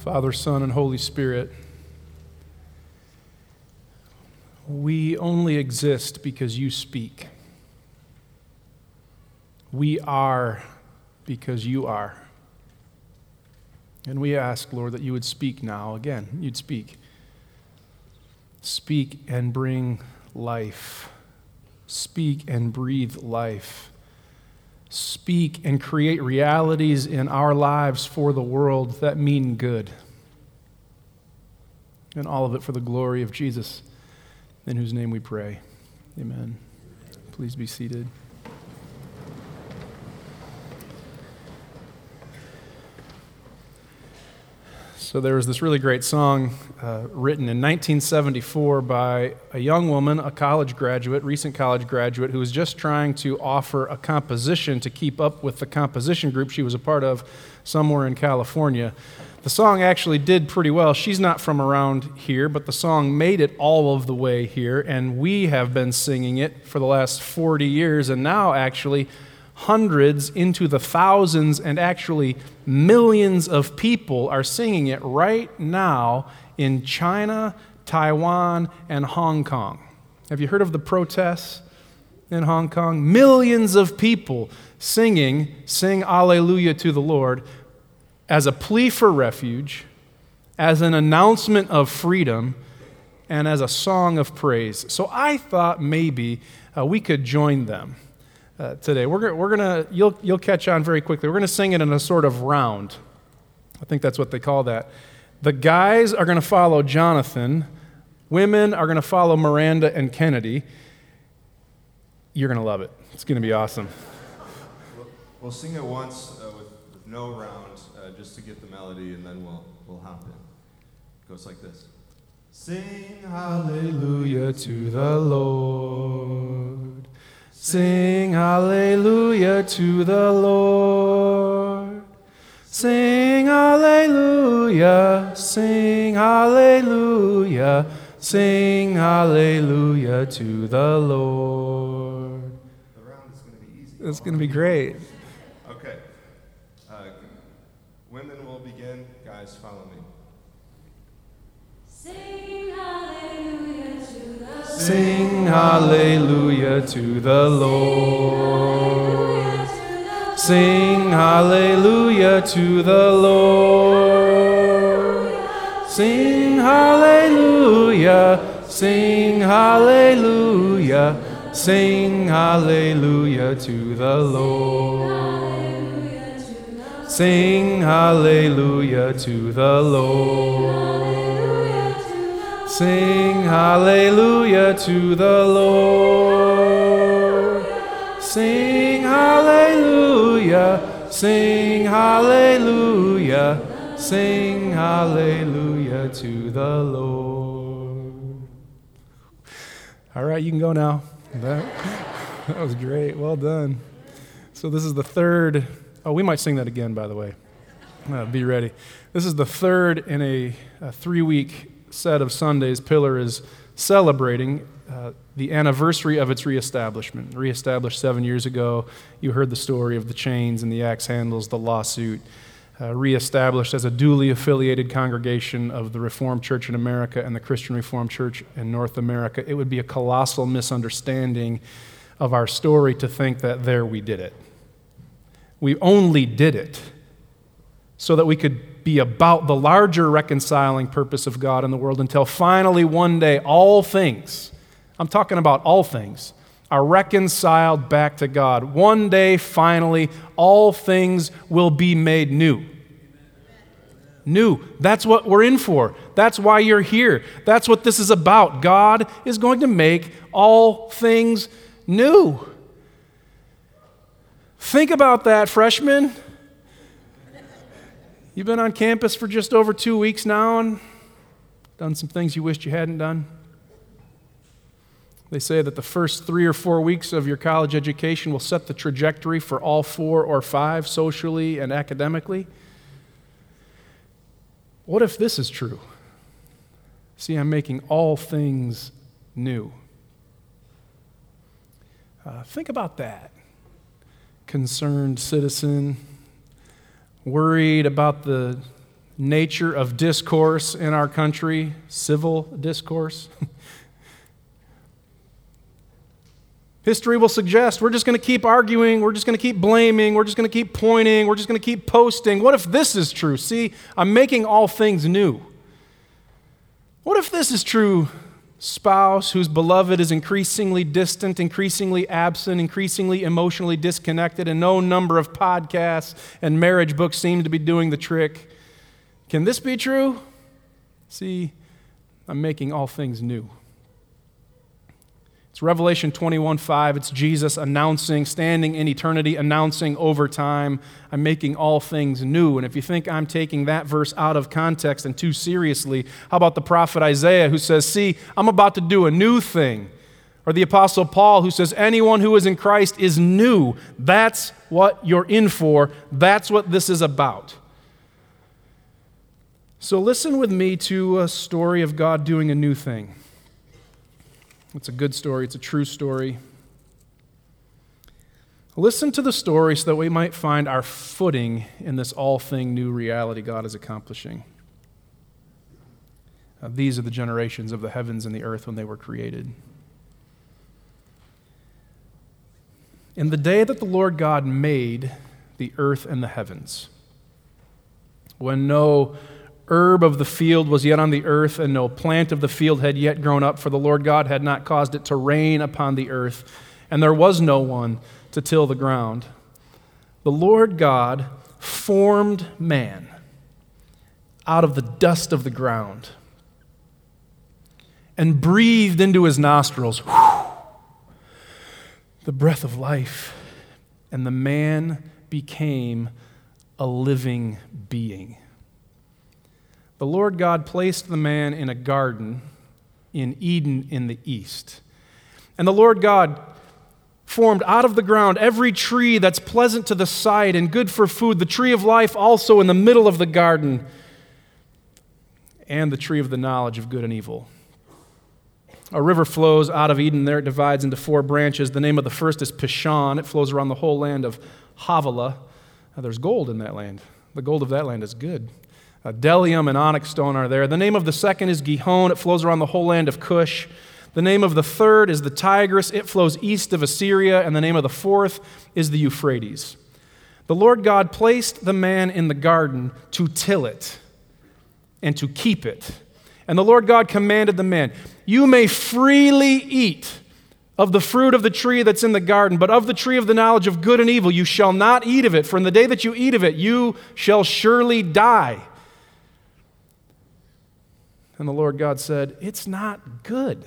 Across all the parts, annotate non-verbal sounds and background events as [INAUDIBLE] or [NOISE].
Father, Son, and Holy Spirit, we only exist because you speak. We are because you are. And we ask, Lord, that you would speak now. Again, you'd speak. Speak and bring life. Speak and breathe life. Speak and create realities in our lives for the world that mean good. And all of it for the glory of Jesus, in whose name we pray. Amen. Please be seated. So there was this really great song uh, written in 1974 by a young woman, a college graduate, recent college graduate, who was just trying to offer a composition to keep up with the composition group she was a part of somewhere in California. The song actually did pretty well. She's not from around here, but the song made it all of the way here, and we have been singing it for the last 40 years, and now actually hundreds into the thousands and actually millions of people are singing it right now in China, Taiwan, and Hong Kong. Have you heard of the protests in Hong Kong? Millions of people singing, Sing Alleluia to the Lord, as a plea for refuge, as an announcement of freedom, and as a song of praise. So I thought maybe uh, we could join them uh, today. We're, we're going to, you'll, you'll catch on very quickly. We're going to sing it in a sort of round. I think that's what they call that. The guys are going to follow Jonathan, women are going to follow Miranda and Kennedy. You're going to love it. It's going to be awesome. We'll, we'll sing it once uh, with, with, no round, uh, just to get the melody, and then we'll, we'll hop in. It goes like this. Sing hallelujah to the Lord. Sing hallelujah to the Lord. Sing hallelujah, sing hallelujah, sing hallelujah to the Lord. The round is going to be easy. It's going to be great. Okay. Uh, women will begin. Guys, follow me. Sing hallelujah to the Sing hallelujah to the Lord. Sing hallelujah to the Lord. Sing hallelujah. Sing hallelujah. Sing hallelujah to the Lord. Sing hallelujah to the Lord. Sing hallelujah to the Lord. Sing hallelujah. Sing hallelujah. Sing hallelujah to the Lord. All right, you can go now. That, that was great. Well done. So, this is the third. Oh, we might sing that again, by the way. Uh, be ready. This is the third in a, a three week set of Sundays, Pillar is celebrating uh, the anniversary of its reestablishment. Reestablished seven years ago. You heard the story of the chains and the axe handles, the lawsuit. Uh, reestablished as a duly affiliated congregation of the Reformed Church in America and the Christian Reformed Church in North America. It would be a colossal misunderstanding of our story to think that there we did it. We only did it so that we could be about the larger reconciling purpose of God in the world until finally one day all things, I'm talking about all things, are reconciled back to God. One day, finally, all things will be made new. New. That's what we're in for. That's why you're here. That's what this is about. God is going to make all things new. Think about that, freshmen. You've been on campus for just over two weeks now and done some things you wished you hadn't done. They say that the first three or four weeks of your college education will set the trajectory for all four or five socially and academically. What if this is true? See, I'm making all things new. Uh, think about that. Concerned citizen, worried about the nature of discourse in our country, civil discourse. [LAUGHS] History will suggest we're just going to keep arguing, we're just going to keep blaming, we're just going to keep pointing, we're just going to keep posting. What if this is true? See, I'm making all things new. What if this is true? Spouse whose beloved is increasingly distant, increasingly absent, increasingly emotionally disconnected, and no number of podcasts and marriage books seem to be doing the trick. Can this be true? See, I'm making all things new. It's Revelation 21 5. It's Jesus announcing, standing in eternity, announcing over time, I'm making all things new. And if you think I'm taking that verse out of context and too seriously, how about the prophet Isaiah who says, See, I'm about to do a new thing? Or the apostle Paul who says, Anyone who is in Christ is new. That's what you're in for. That's what this is about. So listen with me to a story of God doing a new thing. It's a good story, it's a true story. Listen to the story so that we might find our footing in this all thing new reality God is accomplishing. Uh, these are the generations of the heavens and the earth when they were created. In the day that the Lord God made the earth and the heavens, when no herb of the field was yet on the earth, and no plant of the field had yet grown up, for the Lord God had not caused it to rain upon the earth, and there was no one to till the ground. The Lord God formed man out of the dust of the ground and breathed into his nostrils whew, the breath of life, and the man became a living being. The Lord God placed the man in a garden in Eden in the east. And the Lord God formed out of the ground every tree that's pleasant to the sight and good for food, the tree of life also in the middle of the garden, and the tree of the knowledge of good and evil. A river flows out of Eden. There it divides into four branches. The name of the first is Pishon. It flows around the whole land of Havilah. Now, there's gold in that land. The gold of that land is good. Uh, Bdellium and onyx stone are there. The name of the second is Gihon. It flows around the whole land of Cush. The name of the third is the Tigris. It flows east of Assyria. And the name of the fourth is the Euphrates. The Lord God placed the man in the garden to till it and to keep it. And the Lord God commanded the man, You may freely eat of the fruit of the tree that's in the garden, but of the tree of the knowledge of good and evil you shall not eat of it, for in the day that you eat of it, you shall surely die. And the Lord God said, It's not good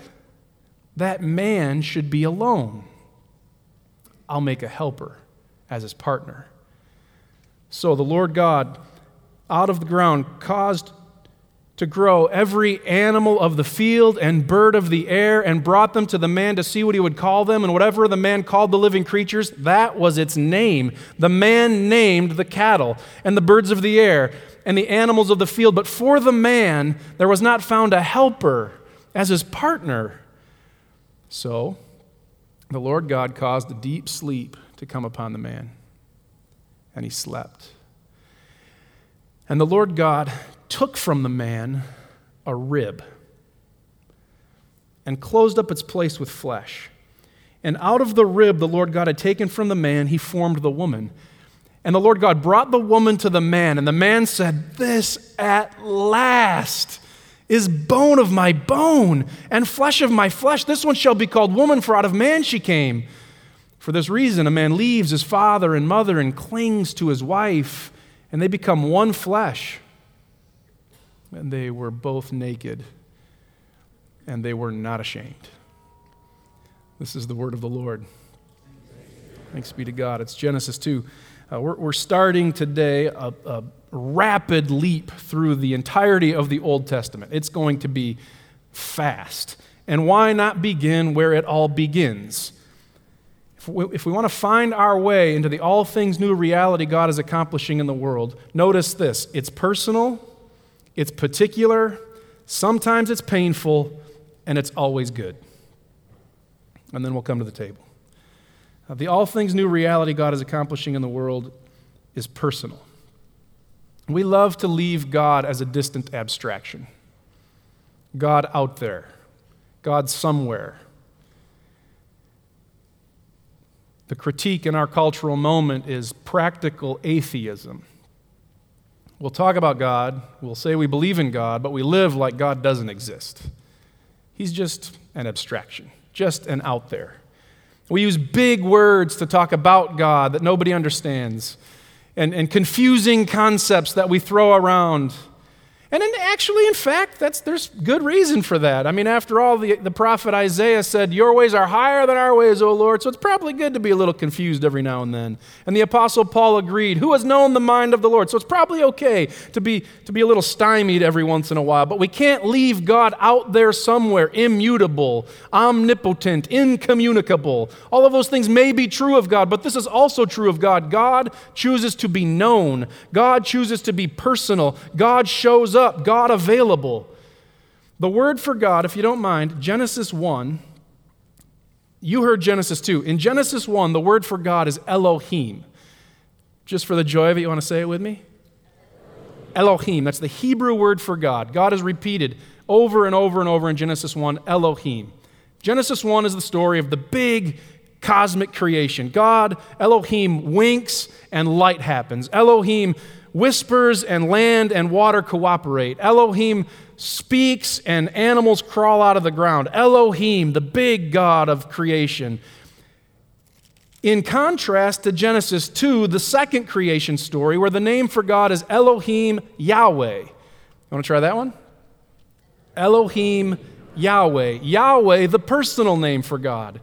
that man should be alone. I'll make a helper as his partner. So the Lord God, out of the ground, caused to grow every animal of the field and bird of the air and brought them to the man to see what he would call them. And whatever the man called the living creatures, that was its name. The man named the cattle and the birds of the air and the animals of the field. But for the man, there was not found a helper as his partner. So the Lord God caused a deep sleep to come upon the man, and he slept. And the Lord God took from the man a rib and closed up its place with flesh. And out of the rib the Lord God had taken from the man, he formed the woman. And the Lord God brought the woman to the man, and the man said, This at last is bone of my bone and flesh of my flesh. This one shall be called woman, for out of man she came. For this reason, a man leaves his father and mother and clings to his wife, and they become one flesh. And they were both naked, and they were not ashamed. This is the word of the Lord. Thanks be to God. It's Genesis 2. Uh, we're, we're, starting today a, a rapid leap through the entirety of the Old Testament. It's going to be fast. And why not begin where it all begins? If we, if we, want to find our way into the all things new reality God is accomplishing in the world, notice this it's personal, it's particular, sometimes it's painful, and it's always good. And then we'll come to the table. Uh, the all things new reality God is accomplishing in the world is personal. We love to leave God as a distant abstraction. God out there, God somewhere. The critique in our cultural moment is practical atheism. We'll talk about God, we'll say we believe in God, but we live like God doesn't exist. He's just an abstraction, just an out there. We use big words to talk about God that nobody understands, and, and confusing concepts that we throw around. And in, actually, in fact, that's, there's good reason for that. I mean, after all, the, the prophet Isaiah said, Your ways are higher than our ways, O Lord. So it's probably good to be a little confused every now and then. And the apostle Paul agreed, Who has known the mind of the Lord? So it's probably okay to be, to be a little stymied every once in a while. But we can't leave God out there somewhere, immutable, omnipotent, incommunicable. All of those things may be true of God, but this is also true of God. God chooses to be known, God chooses to be personal, God shows up up, God available. The word for God, if you don't mind, Genesis 1, you heard Genesis 2. In Genesis 1, the word for God is Elohim. Just for the joy of it, you want to say it with me? Elohim. That's the Hebrew word for God. God is repeated over and over and over in Genesis 1, Elohim. Genesis 1 is the story of the big cosmic creation. God, Elohim, winks and light happens. Elohim whispers and land and water cooperate. Elohim speaks and animals crawl out of the ground. Elohim, the big God of creation. In contrast to Genesis 2, the second creation story, where the name for God is Elohim Yahweh. You want to try that one? Elohim Yahweh. Yahweh, the personal name for God.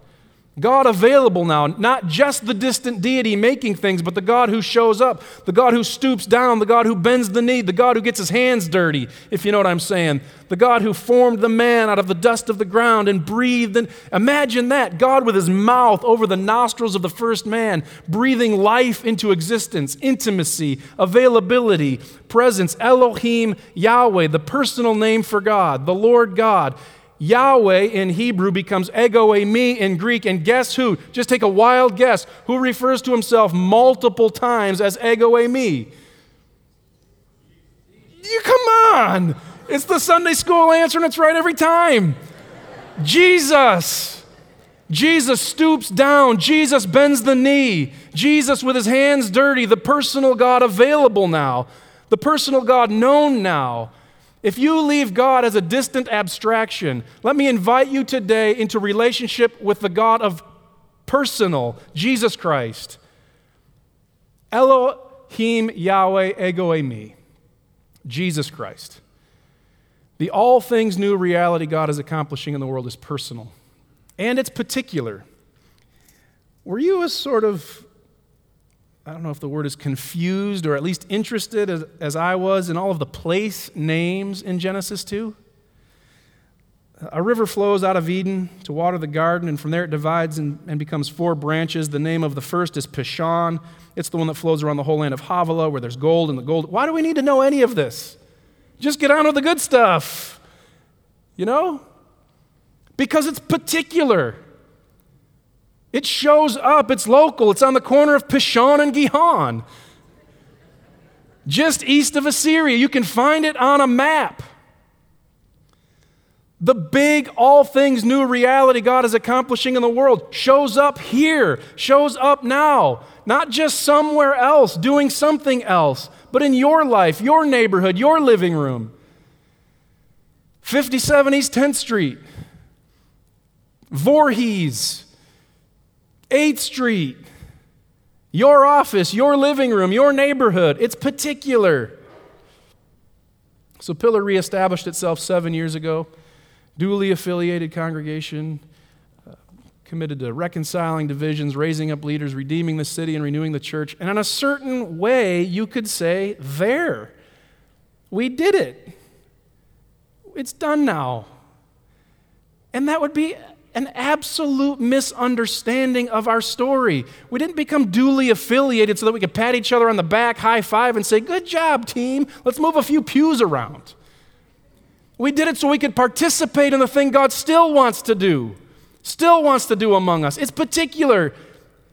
God available now, not just the distant deity making things, but the God who shows up, the God who stoops down, the God who bends the knee, the God who gets his hands dirty, if you know what I'm saying, the God who formed the man out of the dust of the ground and breathed. And imagine that God with his mouth over the nostrils of the first man, breathing life into existence, intimacy, availability, presence. Elohim Yahweh, the personal name for God, the Lord God. Yahweh in Hebrew becomes ego eimi in Greek, and guess who? Just take a wild guess. Who refers to himself multiple times as ego eimi? You come on! It's the Sunday school answer, and it's right every time. Jesus. Jesus stoops down. Jesus bends the knee. Jesus, with his hands dirty, the personal God available now, the personal God known now. If you leave God as a distant abstraction, let me invite you today into relationship with the God of personal, Jesus Christ. Elohim Yahweh Ego Eimi, Jesus Christ. The all things new reality God is accomplishing in the world is personal and it's particular. Were you a sort of I don't know if the word is confused or at least interested as, as I was in all of the place names in Genesis 2. A river flows out of Eden to water the garden, and from there it divides and, and, becomes four branches. The name of the first is Pishon. It's the one that flows around the whole land of Havilah, where there's gold and the gold. Why do we need to know any of this? Just get on with the good stuff. You know? Because it's particular. It shows up, it's local, it's on the corner of Pishon and Gihon, just east of Assyria. You can find it on a map. The big, all things new reality God is accomplishing in the world shows up here, shows up now, not just somewhere else doing something else, but in your life, your neighborhood, your living room. 57 East 10th Street, Voorhees, 8th Street, your office, your living room, your neighborhood. It's particular. So, Pillar reestablished itself seven years ago, duly affiliated congregation, uh, committed to reconciling divisions, raising up leaders, redeeming the city, and renewing the church. And in a certain way, you could say, there, we did it. It's done now. And that would be an absolute misunderstanding of our story. We didn't become duly affiliated so that we could pat each other on the back, high five, and say, Good job, team. Let's move a few pews around. We did it so we could participate in the thing God still wants to do, still wants to do among us. It's particular,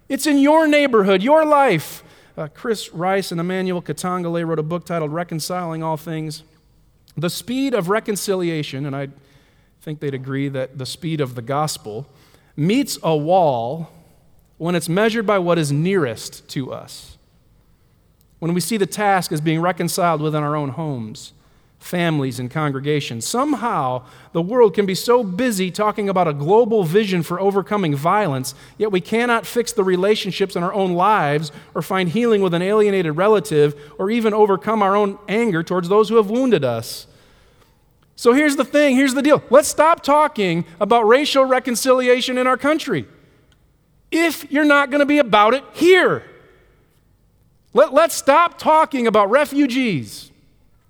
it's in your neighborhood, your life. Uh, Chris Rice and Emmanuel Katongole wrote a book titled Reconciling All Things. The speed of reconciliation, and I think they'd agree that the speed of the gospel, meets a wall when it's measured by what is nearest to us. When we see the task as being reconciled within our own homes, families, and congregations. Somehow, the world can be so busy talking about a global vision for overcoming violence, yet we cannot fix the relationships in our own lives, or find healing with an alienated relative, or even overcome our own anger towards those who have wounded us. So here's the thing here's the deal. Let's stop talking about racial reconciliation in our country if you're not going to be about it here. Let, let's stop talking about refugees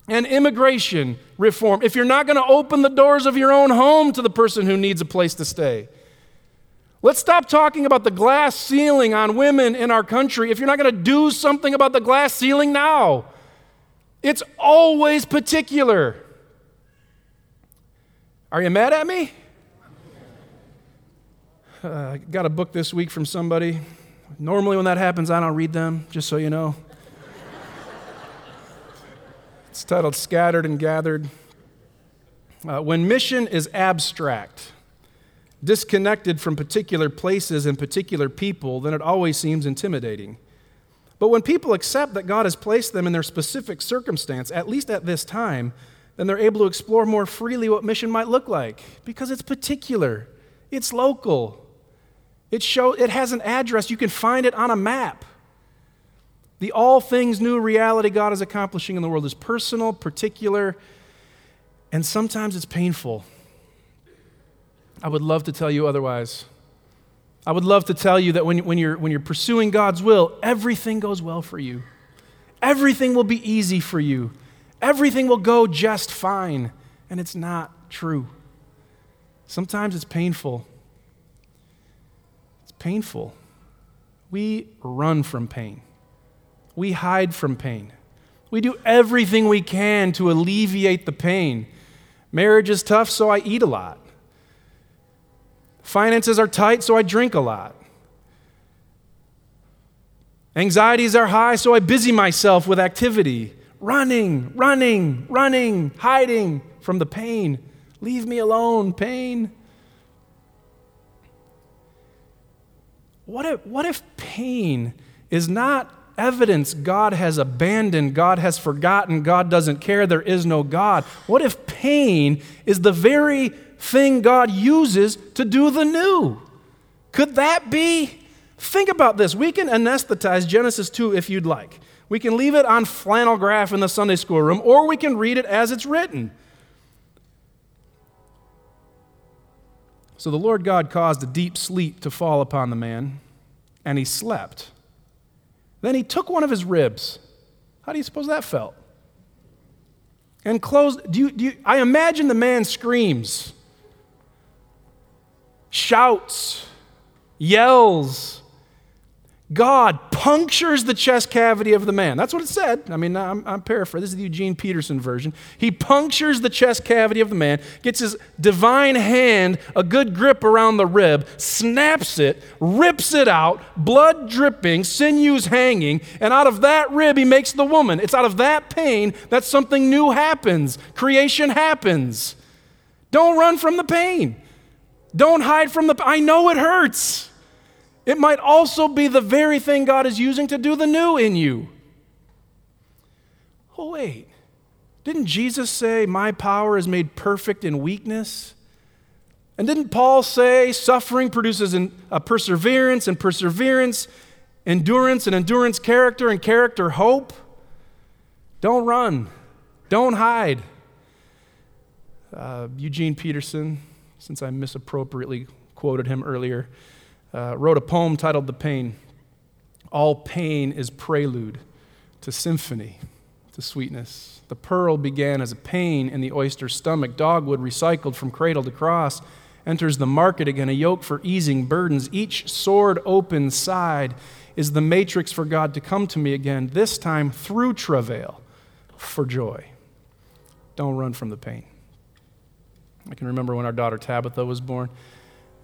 and immigration reform if you're not going to open the doors of your own home to the person who needs a place to stay. Let's stop talking about the glass ceiling on women in our country if you're not going to do something about the glass ceiling now. It's always particular. Are you mad at me? Uh, I got a book this week from somebody. Normally, when that happens, I don't read them, just so you know. It's titled Scattered and Gathered. Uh, when mission is abstract, disconnected from particular places and particular people, then it always seems intimidating. But when people accept that God has placed them in their specific circumstance, at least at this time, then they're able to explore more freely what mission might look like because it's particular, it's local, it, show, it has an address, you can find it on a map. The all things new reality God is accomplishing in the world is personal, particular, and sometimes it's painful. I would love to tell you otherwise. I would love to tell you that when, when, you're, when you're pursuing God's will, everything goes well for you. Everything will be easy for you. Everything will go just fine. And it's not true. Sometimes it's painful. It's painful. We run from pain. We hide from pain. We do everything we can to alleviate the pain. Marriage is tough, so I eat a lot. Finances are tight, so I drink a lot. Anxieties are high, so I busy myself with activity. Running, running, running, hiding from the pain. Leave me alone, pain. What if, what if pain is not evidence God has abandoned, God has forgotten, God doesn't care, there is no God? What if pain is the very thing God uses to do the new? Could that be? Think about this. We can anesthetize Genesis 2 if you'd like. We can leave it on flannel graph in the Sunday school room, or we can read it as it's written. So the Lord God caused a deep sleep to fall upon the man, and he slept. Then he took one of his ribs. How do you suppose that felt? And closed. Do you, do you, I imagine the man screams, shouts, yells. God punctures the chest cavity of the man. That's what it said. I mean, I'm, I'm, paraphrasing. This is the Eugene Peterson version. He punctures the chest cavity of the man, gets his divine hand a good grip around the rib, snaps it, rips it out, blood dripping, sinews hanging, and out of that rib, he makes the woman. It's out of that pain that something new happens. Creation happens. Don't run from the pain. Don't hide from the I know it hurts. It might also be the very thing God is using to do the new in you. Oh, wait. Didn't Jesus say, My power is made perfect in weakness? And didn't Paul say, Suffering produces an, a perseverance, and perseverance, endurance, and endurance, character, and character, hope? Don't run, don't hide. Uh, Eugene Peterson, since I misappropriately quoted him earlier, uh, wrote a poem titled The Pain. All pain is prelude to symphony, to sweetness. The pearl began as a pain in the oyster's stomach, dogwood recycled from cradle to cross. Enters the market again, a yoke for easing burdens. Each sword open side is the matrix for God to come to me again, this time through travail for joy. Don't run from the pain. I can remember when our daughter Tabitha was born.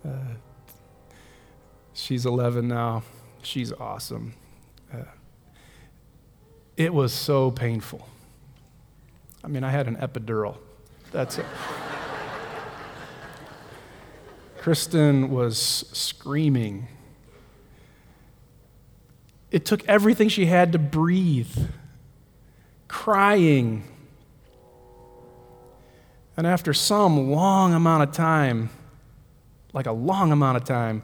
Uh, She's 11 now. She's awesome. Uh, It was so painful. I mean, I had an epidural. That's it. Kristen was screaming. It took everything she had to breathe, crying. And after some long amount of time, like a long amount of time,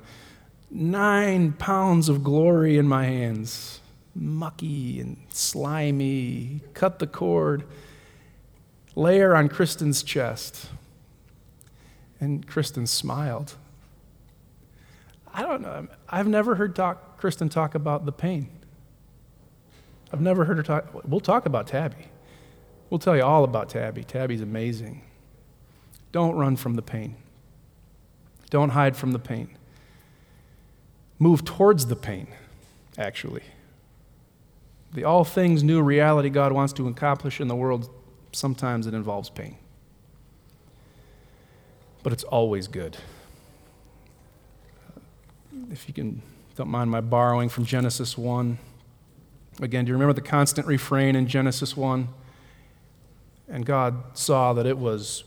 nine pounds of glory in my hands, mucky and slimy, cut the cord, lay her on Kristen's chest. And Kristen smiled. I don't know. I've never heard talk, Kristen talk about the pain. I've never heard her talk. We'll talk about Tabby. We'll tell you all about Tabby. Tabby's amazing. Don't run from the pain. Don't hide from the pain. Move towards the pain, actually. The all things new reality God wants to accomplish in the world, sometimes it involves pain but it's always good. If you can, don't mind my borrowing from Genesis 1. Again, do you remember the constant refrain in Genesis 1? And God saw that it was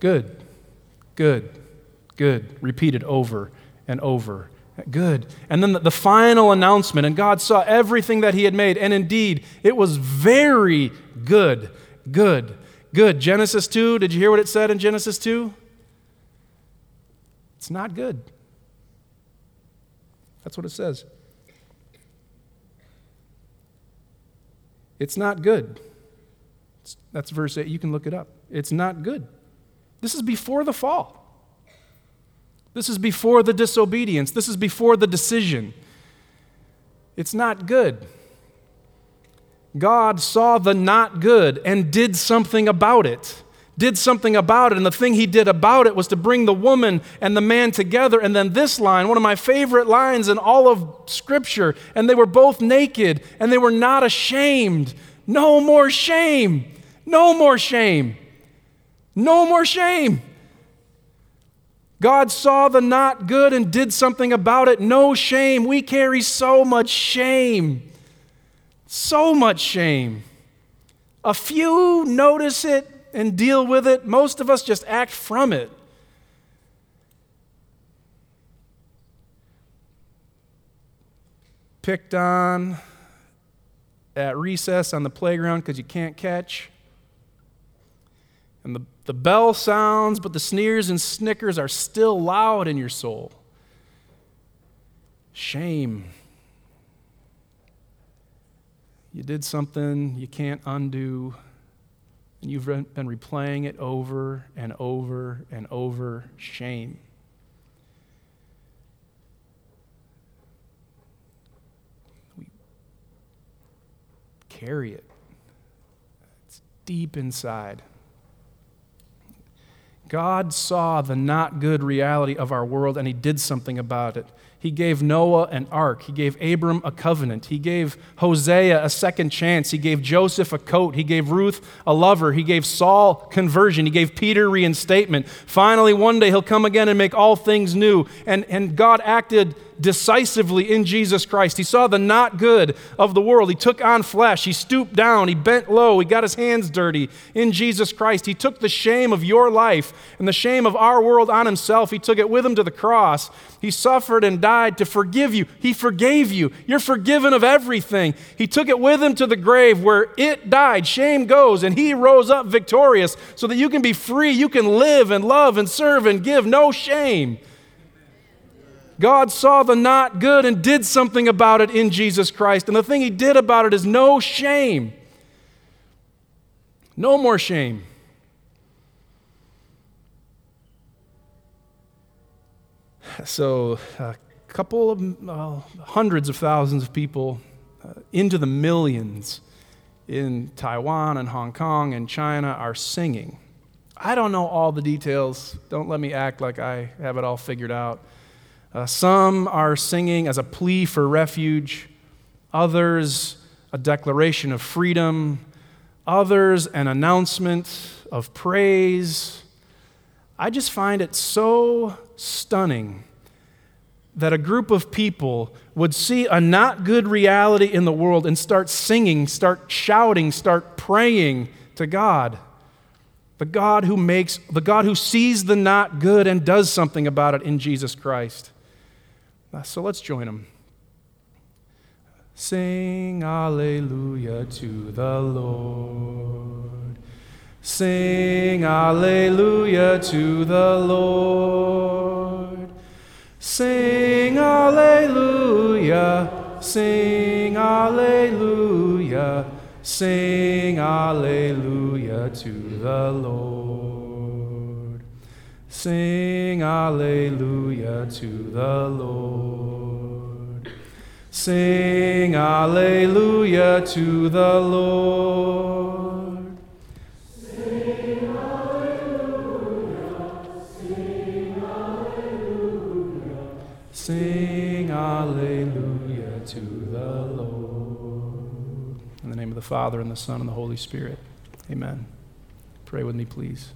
good, good, good, repeated over and over. Good. And then the, the final announcement, and God saw everything that He had made, and indeed, it was very good, good, good. Genesis 2, did you hear what it said in Genesis 2? It's not good. That's what it says. It's not good. It's, that's verse 8. You can look it up. It's not good. This is before the fall. This is before the disobedience. This is before the decision. It's not good. God saw the not good and did something about it did something about it. And the thing he did about it was to bring the woman and the man together. And then this line, one of my favorite lines in all of Scripture, and they were both naked and they were not ashamed. No more shame. No more shame. No more shame. God saw the not good and did something about it. No shame. We carry so much shame. So much shame. A few notice it and deal with it. Most of us just act from it. Picked on at recess on the playground because you can't catch. And the, the bell sounds, but the sneers and snickers are still loud in your soul. Shame. You did something you can't undo and you've been replaying it over and over and over shame. We carry it, it's deep inside. God saw the not good reality of our world and He did something about it. He gave Noah an ark. He gave Abram a covenant. He gave Hosea a second chance. He gave Joseph a coat. He gave Ruth a lover. He gave Saul conversion. He gave Peter reinstatement. Finally, one day he'll come again and make all things new. And, and God acted decisively in Jesus Christ. He saw the not good of the world. He took on flesh. He stooped down. He bent low. He got his hands dirty in Jesus Christ. He took the shame of your life and the shame of our world on himself. He took it with him to the cross. He suffered and died to forgive you. He forgave you. You're forgiven of everything. He took it with him to the grave where it died. Shame goes, and he rose up victorious so that you can be free. You can live and love and serve and give no shame. God saw the not good and did something about it in Jesus Christ. And the thing he did about it is no shame. No more shame. So, a couple of hundreds of thousands of people, uh, into the millions in Taiwan and Hong Kong and China, are singing. I don't know all the details. Don't let me act like I have it all figured out. Uh, some are singing as a plea for refuge, others, a declaration of freedom, others, an announcement of praise. I just find it so stunning that a group of people would see a not good reality in the world and start singing, start shouting, start praying to God. The God who makes, the God who sees the not good and does something about it in Jesus Christ. Uh, So let's join them. Sing Alleluia to the Lord. Sing Alleluia to the Lord. Sing Alleluia. Sing Alleluia. Sing Alleluia to the Lord. Sing Alleluia to the Lord. Sing Alleluia to the Lord. Sing hallelujah. Sing Alleluia to the Lord. In the name of the Father, and the Son, and the Holy Spirit. Amen. Pray with me, please.